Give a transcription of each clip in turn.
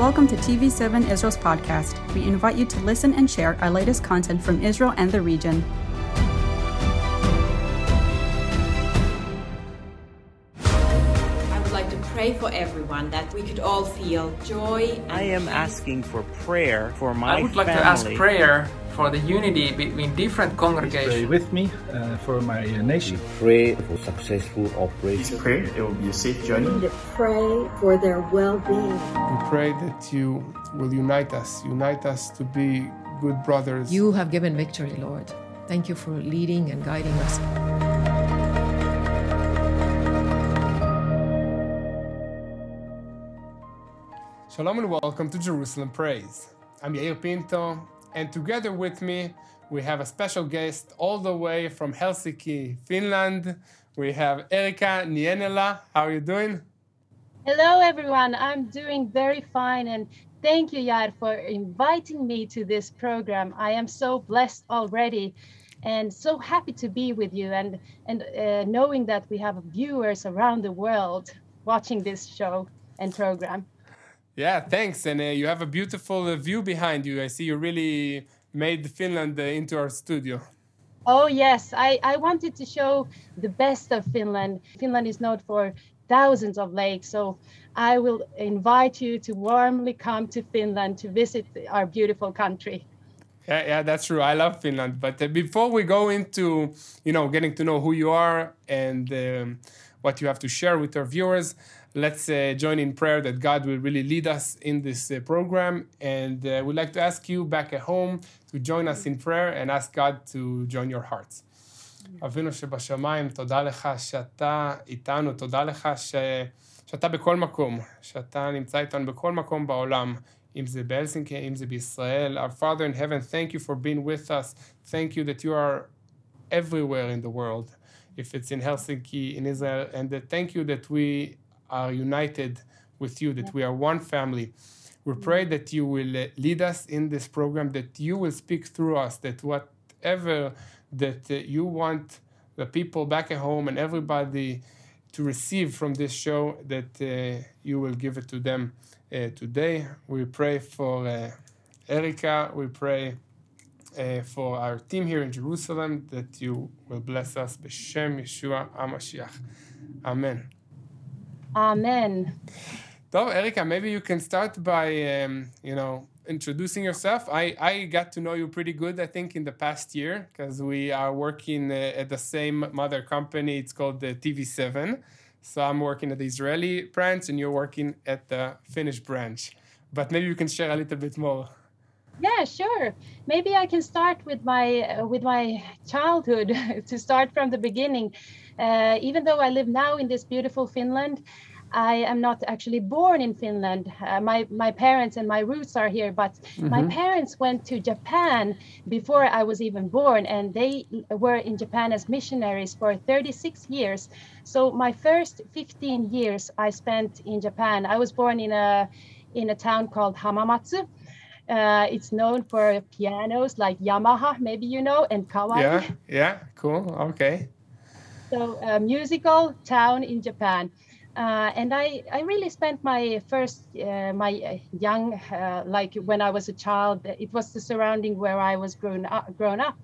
Welcome to TV7 Israel's podcast. We invite you to listen and share our latest content from Israel and the region. I would like to pray for everyone that we could all feel joy. And I am peace. asking for prayer for my I would like family. to ask prayer for the unity between different congregations. Pray with me uh, for my uh, nation. pray for successful operation. pray it will be a safe journey. to pray for their well-being. We pray that you will unite us, unite us to be good brothers. You have given victory, Lord. Thank you for leading and guiding us. Shalom and welcome to Jerusalem Praise. I'm Yair Pinto, and together with me, we have a special guest all the way from Helsinki, Finland. We have Erika Niemelä. How are you doing? Hello, everyone. I'm doing very fine, and thank you, Yad, for inviting me to this program. I am so blessed already, and so happy to be with you, and and uh, knowing that we have viewers around the world watching this show and program. Yeah, thanks. And uh, you have a beautiful uh, view behind you. I see you really made Finland uh, into our studio. Oh yes, I I wanted to show the best of Finland. Finland is known for thousands of lakes, so I will invite you to warmly come to Finland to visit our beautiful country. Yeah, yeah, that's true. I love Finland. But uh, before we go into, you know, getting to know who you are and um, what you have to share with our viewers, let's uh, join in prayer that God will really lead us in this uh, program. And uh, we'd like to ask you back at home to join us in prayer and ask God to join your hearts. אבינו שבשמיים, תודה לך שאתה איתנו, תודה לך ש... שאתה בכל מקום, שאתה נמצא איתנו בכל מקום בעולם, אם זה בהלסינקי, אם זה בישראל. Our Father in heaven, thank you for being with us. Thank you that you are everywhere in the world, if it's in Helsinki, in Israel, and that thank you that we are united with you, that we are one family. We pray that you will uh, lead us in this program, that you will speak through us, that whatever that uh, you want the people back at home and everybody to receive from this show, that uh, you will give it to them uh, today. We pray for uh, Erika. We pray uh, for our team here in Jerusalem that you will bless us. B'Shem Yeshua HaMashiach. Amen. Amen. So, Erika, maybe you can start by, um, you know, introducing yourself. I, I got to know you pretty good, I think, in the past year because we are working uh, at the same mother company. It's called the TV7. So I'm working at the Israeli branch and you're working at the Finnish branch. But maybe you can share a little bit more. Yeah, sure. Maybe I can start with my uh, with my childhood to start from the beginning. Uh, even though I live now in this beautiful Finland, I am not actually born in Finland. Uh, my my parents and my roots are here, but my parents went to Japan before I was even born, and they were in Japan as missionaries for 36 years. So my first 15 years I spent in Japan. I was born in a in a town called Hamamatsu. Uh, it's known for pianos like Yamaha, maybe you know, and Kawai. Yeah, yeah, cool. Okay. So a musical town in Japan. Uh, and I, I really spent my first, uh, my uh, young, uh, like when I was a child, it was the surrounding where I was grown up. Grown up.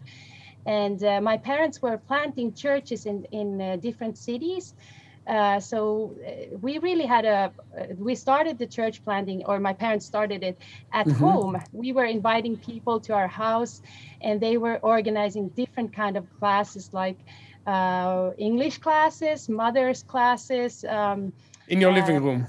And uh, my parents were planting churches in, in uh, different cities. Uh, so uh, we really had a, uh, we started the church planting, or my parents started it at home. We were inviting people to our house, and they were organizing different kind of classes like uh, English classes, mothers classes, um, In your Uh, living room.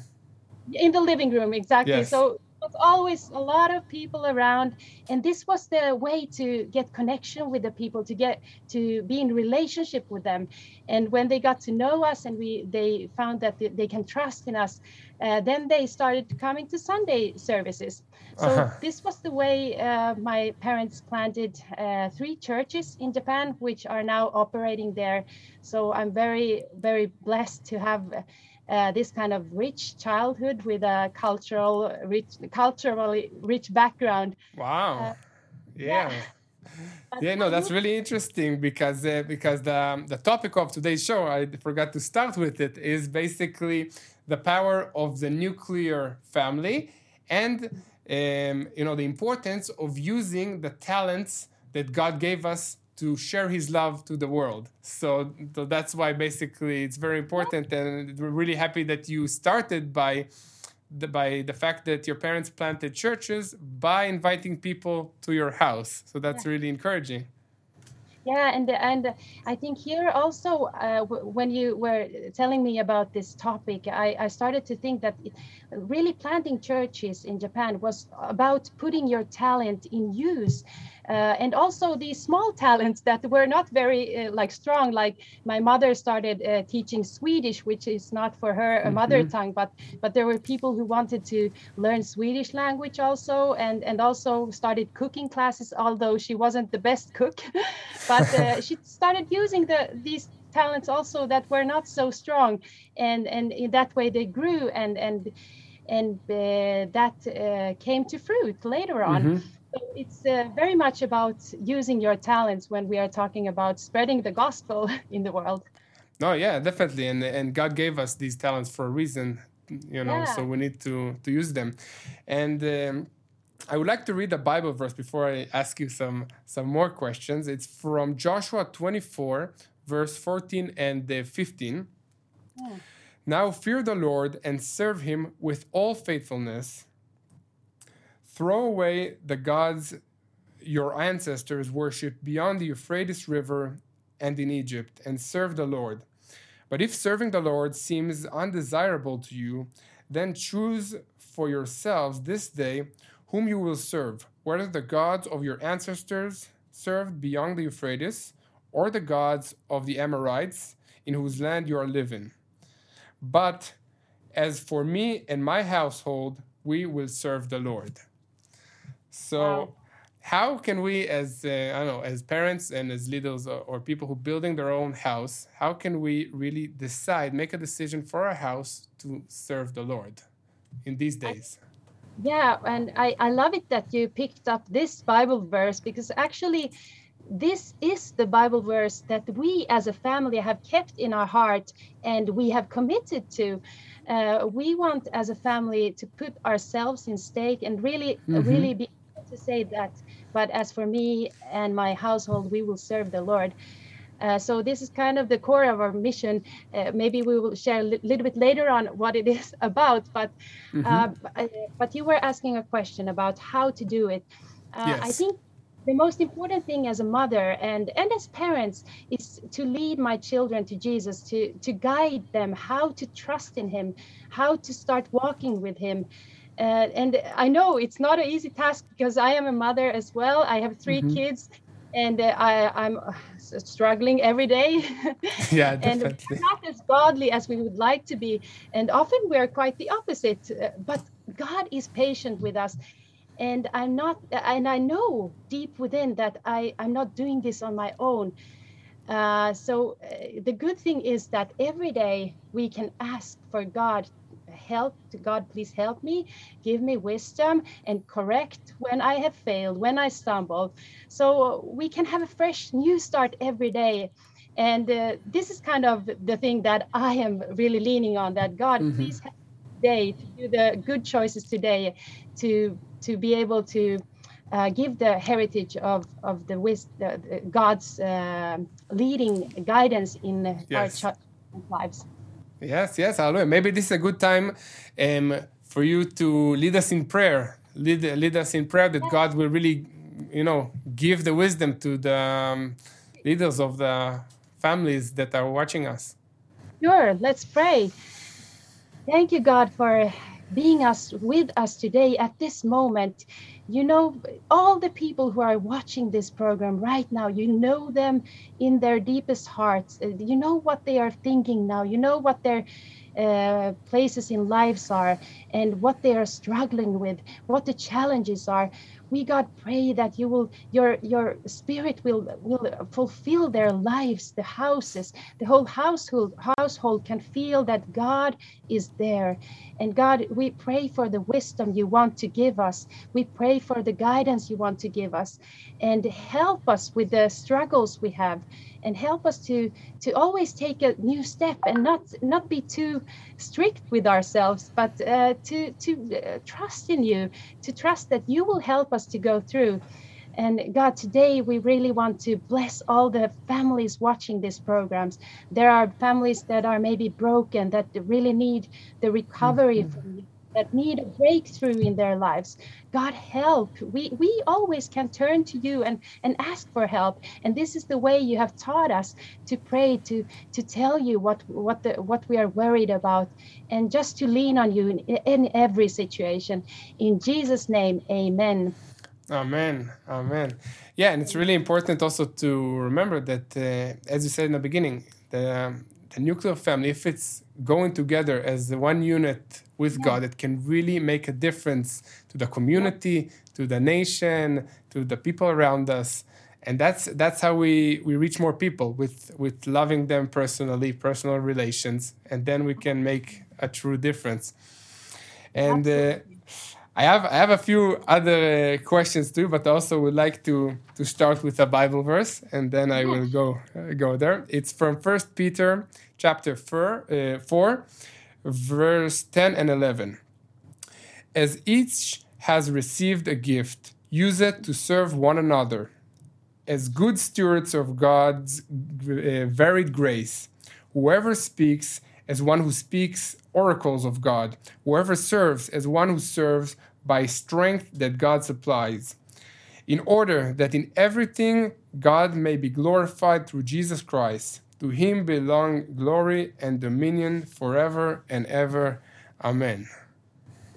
in the living room exactly Yes. so always a lot of people around and this was the way to get connection with the people to get to be in relationship with them. And when they got to know us and we they found that they, can trust in us uh, then they started coming to sunday services. So Uh-huh. this was the way uh, my parents planted uh, three churches in japan which are now operating there. So i'm very very blessed to have uh, this kind of rich childhood with a cultural rich culturally rich background Wow. yeah. Yeah, no, that's really interesting because uh, because the the topic of today's show, I forgot to start with it, is basically the power of the nuclear family and um, you know the importance of using the talents that God gave us to share His love to the world. So, so that's why basically it's very important, and we're really happy that you started by. The, by the fact that your parents planted churches by inviting people to your house so that's Yeah. really encouraging yeah and the and i think here also uh, w- when you were telling me about this topic i, I started to think that it, really planting churches in japan was about putting your talent in use uh, and also these small talents that were not very uh, like strong like my mother started uh, teaching swedish which is not for her a mother tongue but but there were people who wanted to learn swedish language also and and also started cooking classes although she wasn't the best cook. But uh, she started using the these talents also that were not so strong and and in that way they grew and and and uh, that uh, came to fruit later on. So it's uh, very much about using your talents when we are talking about spreading the gospel in the world No, yeah, definitely, and and God gave us these talents for a reason, you know. Yeah. So we need to to use them, and um, I would like to read a Bible verse before I ask you some some more questions. It's from Joshua twenty four, verse fourteen and uh, fifteen. Now fear the Lord and serve Him with all faithfulness. Throw away the gods your ancestors worshipped beyond the Euphrates River and in Egypt, and serve the Lord. But if serving the Lord seems undesirable to you, then choose for yourselves this day whom you will serve, whether the gods of your ancestors served beyond the Euphrates, or the gods of the Amorites in whose land you are living. But as for me and my household, we will serve the Lord. So, Wow. how can we, as uh, I don't know, as parents and as leaders or, or people who building their own house, how can we really decide, make a decision for our house to serve the Lord in these days? Yeah, and I, I love it that you picked up this Bible verse because actually, this is the Bible verse that we as a family have kept in our heart and we have committed to. Uh, we want as a family to put ourselves in stake and really, really be to say that. But as for me and my household, we will serve the Lord. Uh, so this is kind of the core of our mission. Uh, maybe we will share a li- little bit later on what it is about. But uh, b- uh, but you were asking a question about how to do it. Uh, I think the most important thing as a mother and and as parents is to lead my children to Jesus, to to guide them how to trust in Him, how to start walking with Him. Uh, and I know it's not an easy task because I am a mother as well. I have 3 kids, and uh, I, I'm uh, struggling every day. Yeah, and definitely. not as godly as we would like to be and often we're quite the opposite uh, but god is patient with us and i'm not and i know deep within that i i'm not doing this on my own uh, so uh, the good thing is that every day we can ask for god help god please help me give me wisdom and correct when i have failed when i stumble so we can have a fresh new start every day. And uh, this is kind of the thing that i am really leaning on that god please help today to do the good choices today to to be able to uh, give the heritage of of the, wis- the, the god's uh, leading guidance in Yes. our ch- lives Yes, yes, hallelujah. Maybe this is a good time um, for you to lead us in prayer. Lead, lead us in prayer that God will really, you know, give the wisdom to the um, leaders of the families that are watching us. Sure, let's pray. Thank you, God, for being us with us today at this moment. You know, all the people who are watching this program right now, you know them in their deepest hearts. Uh, You know what they are thinking now. You know what their uh, places in lives are and what they are struggling with, what the challenges are. We God pray that you will your your spirit will will fulfill their lives, the houses, the whole household household can feel that God is there. And God, we pray for the wisdom you want to give us. We pray for the guidance you want to give us and help us with the struggles we have and help us to to always take a new step and not not be too strict with ourselves but uh, to to uh, trust in you to trust that you will help us to go through and God, today we really want to bless all the families watching these programs. There are families that are maybe broken, that really need the recovery mm-hmm. from that need a breakthrough in their lives. God help. We we always can turn to you and and ask for help. And this is the way you have taught us to pray to to tell you what what the what we are worried about and just to lean on you in, in every situation. In Jesus name, amen. Amen. Amen. Yeah, and it's really important also to remember that, uh, as you said in the beginning, the, um, the nuclear family, if it's going together as one unit with God, it can really make a difference to the community, to the nation, to the people around us. And that's that's how we, we reach more people with with loving them personally, personal relations, and then we can make a true difference. And uh, I have I have a few other uh, questions too, but I also would like to to start with a Bible verse, and then I will go uh, go there. It's from First Peter chapter four, uh, four verse 10 and 11. As each has received a gift, use it to serve one another as good stewards of God's uh, varied grace. Whoever speaks as one who speaks oracles of God, whoever serves as one who serves by strength that God supplies, in order that in everything God may be glorified through Jesus Christ. To him belong glory and dominion forever and ever. Amen.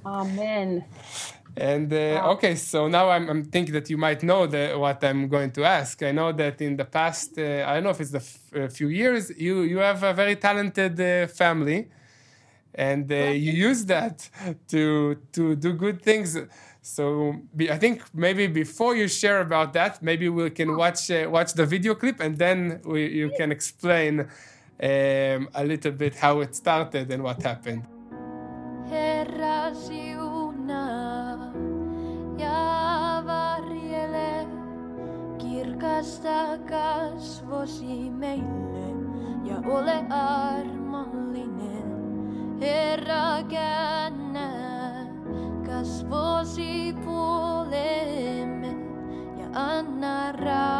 Amen. And uh, okay, so now I'm, I'm, thinking that you might know the, what I'm going to ask. I know that in the past, uh, I don't know if it's the f- few years, you, you have a very talented uh, family, and uh, you use that to to do good things. So I think maybe before you share about that, maybe we can watch uh, watch the video clip and then we, you can explain um, a little bit how it started and what happened. kirkasta kasvosi meille ja ole armollinen, Herra kasvosi puolemme ja anna rauhasi.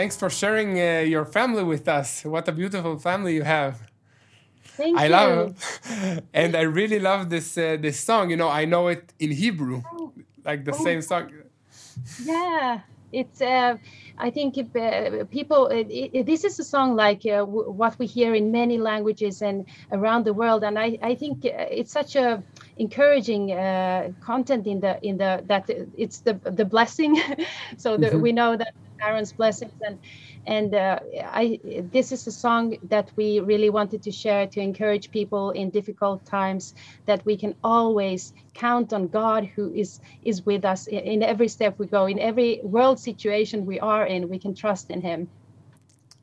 thanks for sharing uh, your family with us. What a beautiful family you have. Thank I you. love, and I really love this uh, this song. You know, I know it in Hebrew, like the Oh. same song. Yeah, it's. Uh, I think if, uh, people. It, it, this is a song like uh, w- what we hear in many languages and around the world, and I, I think uh, it's such a encouraging uh, content in the in the that it's the the blessing. so the, we know that Aaron's blessings and and uh, I this is a song that we really wanted to share to encourage people in difficult times that we can always count on God who is is with us in, in every step we go in every world situation we are in we can trust in him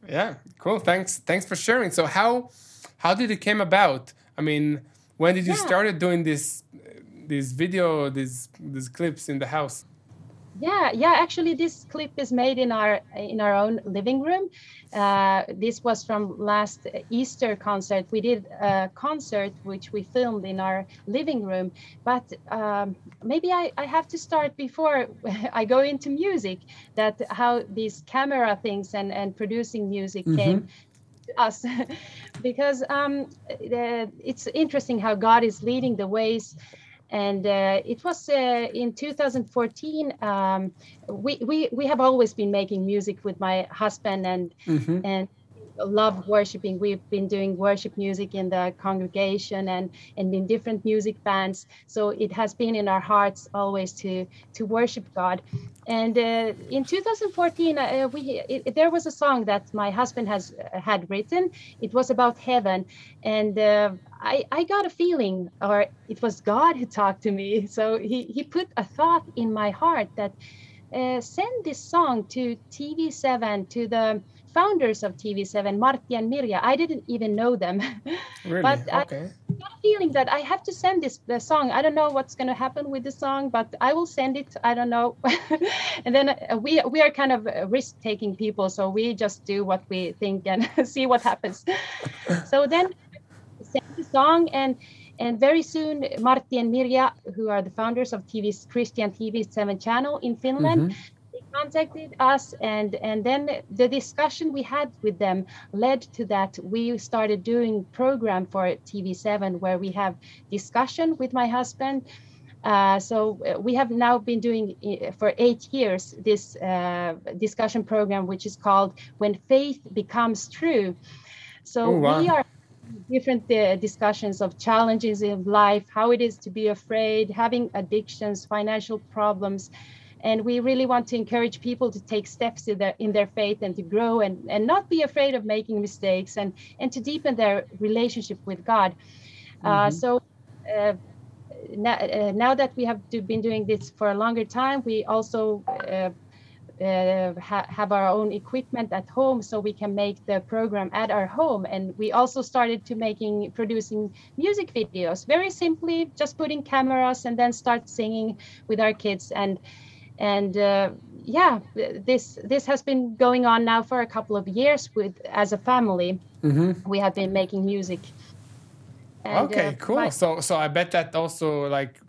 Yeah, cool. Thanks, thanks for sharing. So how how did it came about? I mean, when did you Yeah. started doing this this video, these these clips in the house? Yeah yeah actually this clip is made in our in our own living room. Uh, this was from last easter concert. We did a concert which we filmed in our living room but um, maybe I, I have to start before i go into music that how these camera things and and producing music came to us. Because um, it's interesting how god is leading the ways and uh, it was uh, in 2014 um, we, we we have always been making music with my husband and and love worshiping. We've been doing worship music in the congregation and and in different music bands. So it has been in our hearts always to to worship god. And uh, in 2014 uh, we it, there was a song that my husband has uh, had written. It was about heaven. And uh, I, I got a feeling or it was god who talked to me. So he, he put a thought in my heart that uh, send this song to tv7 to the founders of tv7 Martti and mirja i didn't even know them Really? But I- okay. got a feeling that I have to send this the song. I don't know what's going to happen with the song, but I will send it. I don't know. and then uh, we we are kind of risk taking people, so we just do what we think and see what happens. so then send the song and and very soon Martti and Mirja, who are the founders of TV's Christian TV 7 channel in Finland, they contacted us and and then the discussion we had with them led to that we started doing program for tv7 where we have discussion with my husband uh, so uh, we have now been doing for eight years this uh, discussion program which is called when faith becomes true so Oh, wow. we are different uh, discussions of challenges in life how it is to be afraid having addictions financial problems and we really want to encourage people to take steps in their, in their faith and to grow and, and not be afraid of making mistakes and, and to deepen their relationship with God. Uh, so uh, now, uh, now that we have do, been doing this for a longer time, we also uh, uh, ha- have our own equipment at home so we can make the program at our home. And we also started to making producing music videos very simply just putting cameras and then start singing with our kids. And and uh, yeah this this has been going on now for a couple of years with as a family. We have been making music. And, okay, uh, cool. my- So so I bet that also like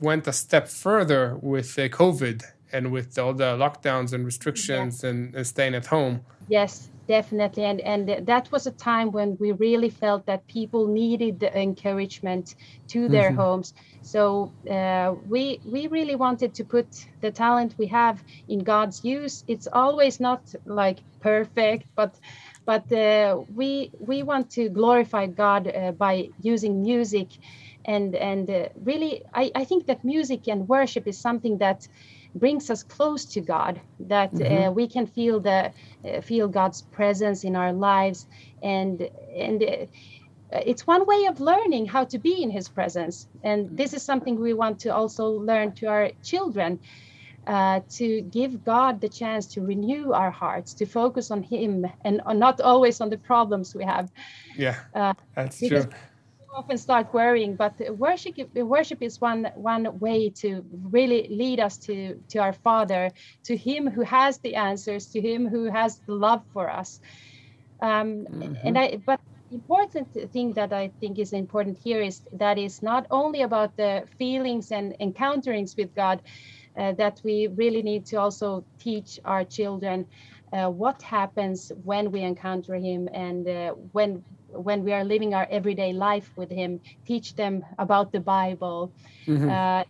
went a step further with uh, COVID and with all the lockdowns and restrictions and, and staying at home. Yes, definitely. And and that was a time when we really felt that people needed the encouragement to their homes. So uh, we we really wanted to put the talent we have in God's use. It's always not like perfect, but but uh, we we want to glorify God uh, by using music. And and uh, really, I, I think that music and worship is something that brings us close to God. That uh, we can feel the uh, feel God's presence in our lives, and and uh, it's one way of learning how to be in His presence. And this is something we want to also learn to our children. Uh, to give God the chance to renew our hearts, to focus on Him and not always on the problems we have Yeah, Uh, that's true. Often start worrying but worship worship is one one way to really lead us to to our father to him who has the answers to him who has the love for us. Um, and i but important thing that i think is important here is that is not only about the feelings and encounterings with god uh, that we really need to also teach our children uh, what happens when we encounter him and uh, when when we are living our everyday life with him teach them about the bible Mm-hmm. uh,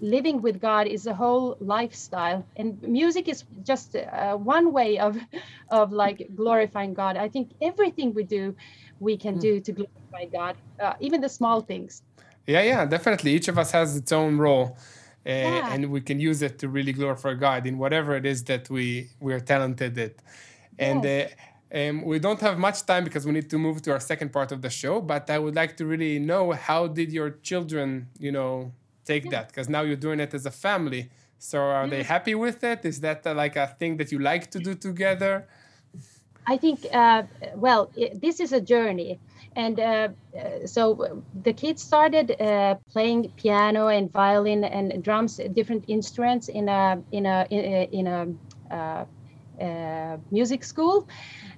living with god is a whole lifestyle and music is just uh, one way of of like glorifying god i think everything we do we can do to glorify god uh, even the small things Yeah, yeah, definitely. Each of us has its own role, uh, Yeah. and we can use it to really glorify God in whatever it is that we we are talented at. And Yes. Uh, um, we don't have much time because we need to move to our second part of the show. But I would like to really know how did your children, you know, take that? Because now you're doing it as a family. So are they happy with it? Is that uh, like a thing that you like to do together? I think, uh, well, i this is a journey. And uh, uh, so the kids started uh, playing piano and violin and drums, different instruments in a in a in a, in a uh, uh, music school.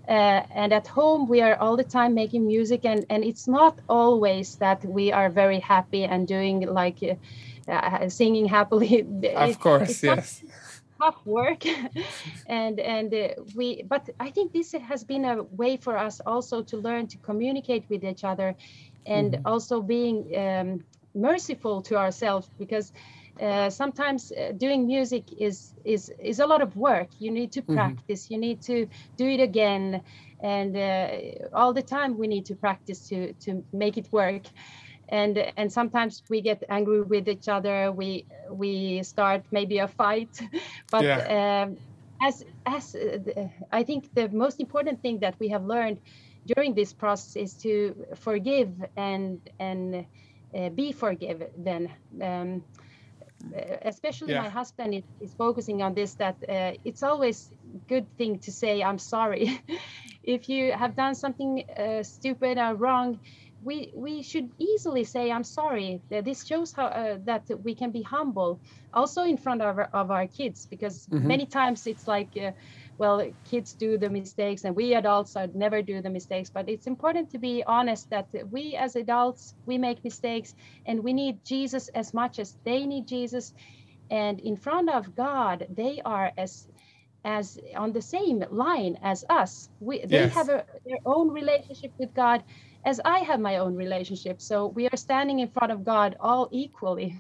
Uh, and at home, we are all the time making music, and, and it's not always that we are very happy and doing like uh, uh, singing happily. Of course, yes. tough work and and uh, we but i think this has been a way for us also to learn to communicate with each other and also being um, merciful to ourselves because uh, sometimes uh, doing music is is is a lot of work. You need to practice. You need to do it again. And uh, all the time we need to practice to to make it work. And and sometimes we get angry with each other. We we start maybe a fight. But Yeah. um, as as uh, i think the most important thing that we have learned during this process is to forgive and and uh, be forgiven. Um, especially Yeah. my husband is, is focusing on this that uh, it's always good thing to say i'm sorry. If you have done something uh, stupid or wrong we we should easily say i'm sorry. That this shows how uh, that we can be humble also in front of our, of our kids because many times it's like uh, well kids do the mistakes and we adults are never do the mistakes but it's important to be honest that we as adults we make mistakes and we need jesus as much as they need jesus. And in front of god they are as as on the same line as us. We they Yes. have a, their own relationship with god as i have my own relationship. So we are standing in front of god all equally.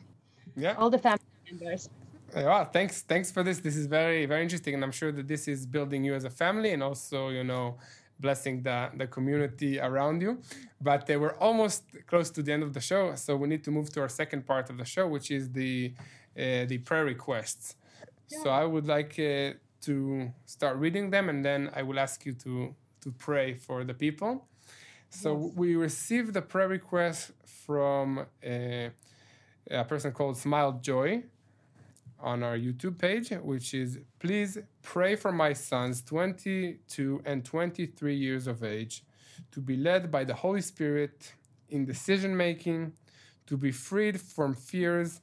Yeah. all the family members Wow, thanks, thanks for this. This is very, very interesting, and I'm sure that this is building you as a family, and also, you know, blessing the the community around you. But uh, we're almost close to the end of the show, so we need to move to our second part of the show, which is the uh, the prayer requests. So I would like uh, to start reading them, and then I will ask you to to pray for the people. So we received the prayer request from uh, a person called Smile Joy on our YouTube page, which is please pray for my sons, 22 and 23 years of age, to be led by the Holy Spirit in decision making, to be freed from fears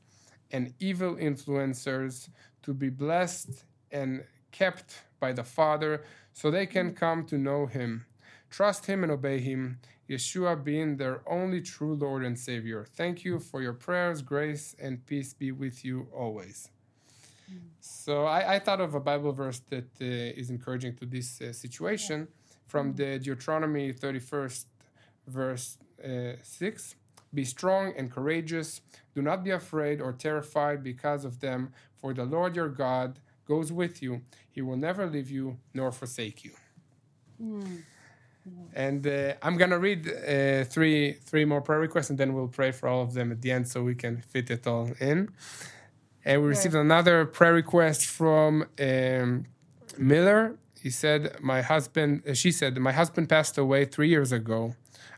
and evil influencers, to be blessed and kept by the Father so they can come to know Him, trust Him, and obey Him. Yeshua being their only true Lord and Savior. Thank you for your prayers, grace, and peace be with you always. So I, I thought of a Bible verse that uh, is encouraging to this uh, situation from the Deuteronomy 31st, verse uh, 6. Be strong and courageous. Do not be afraid or terrified because of them, for the Lord your God goes with you. He will never leave you nor forsake you. And uh, I'm gonna read uh, three three more prayer requests, and then we'll pray for all of them at the end, so we can fit it all in. And we received another prayer request from um, Miller. He said, "My husband," uh, she said, "My husband passed away three years ago.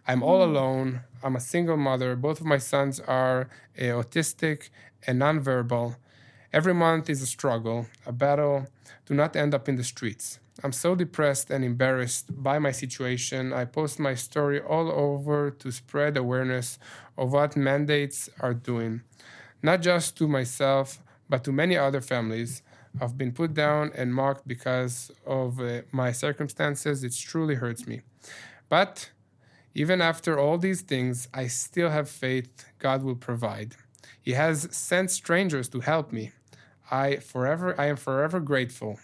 I'm all alone. I'm a single mother. Both of my sons are uh, autistic and nonverbal. Every month is a struggle, a battle to not end up in the streets. I'm so depressed and embarrassed by my situation. I post my story all over to spread awareness of what mandates are doing, not just to myself, but to many other families. I've been put down and mocked because of uh, my circumstances. It truly hurts me. But even after all these things, I still have faith God will provide. He has sent strangers to help me. I forever I am forever grateful.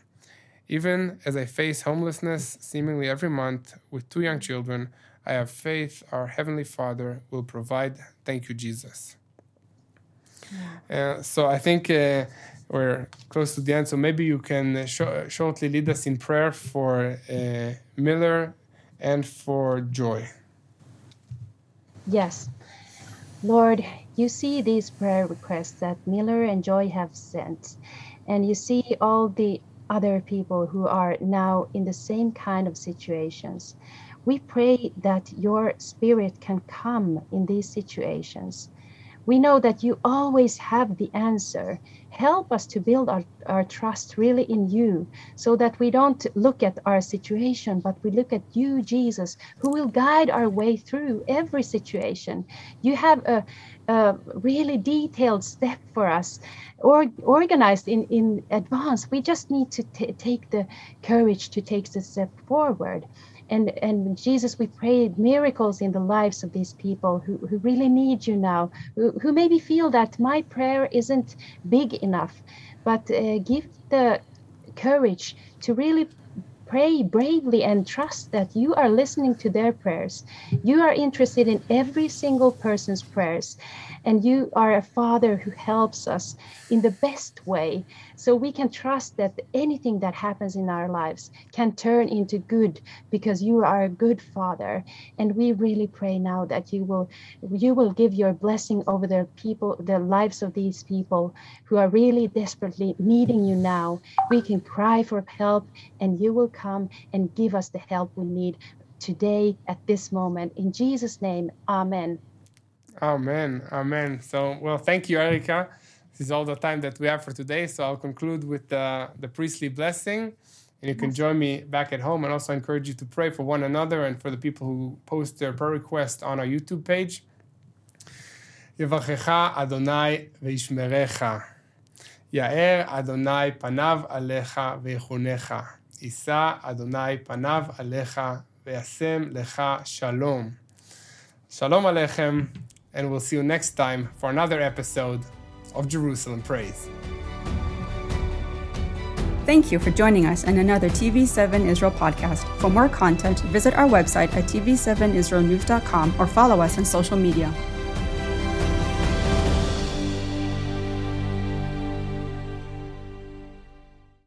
Even as I face homelessness seemingly every month with two young children, I have faith our Heavenly Father will provide. Thank you, Jesus. Uh, so I think uh, we're close to the end. So maybe you can sh- shortly lead us in prayer for uh, Miller and for Joy. Yes. Lord, you see these prayer requests that Miller and Joy have sent, and you see all the other people who are now in the same kind of situations. We pray that your spirit can come in these situations. We know that you always have the answer. Help us to build our, our trust really in you so that we don't look at our situation, but we look at you, Jesus, who will guide our way through every situation. You have a, a really detailed step for us or organized in, in advance. We just need to t- take the courage to take the step forward. And, and Jesus, we pray miracles in the lives of these people who, who really need you now, who, who maybe feel that my prayer isn't big enough, but uh, give the courage to really pray bravely and trust that you are listening to their prayers. You are interested in every single person's prayers, and you are a father who helps us in the best way. So we can trust that anything that happens in our lives can turn into good because you are a good father. And we really pray now that you will you will give your blessing over the people, the lives of these people who are really desperately needing you now. We can cry for help and you will come and give us the help we need today at this moment. In Jesus' name, amen. Amen. Amen. So, well, thank you, Erika. This is all the time that we have for today. So, I'll conclude with the, the priestly blessing. And you can join me back at home and also encourage you to pray for one another and for the people who post their prayer requests on our YouTube page. יברכך אדוני וישמרך, יאר אדוני פניו עליך ויחונך, יישא אדוני פניו עליך וישם לך שלום. שלום עליכם and we'll see you next time for another episode of Jerusalem Praise. Thank you for joining us in another TV7 Israel podcast. For more content, visit our website at tv7israelnews.com or follow us on social media.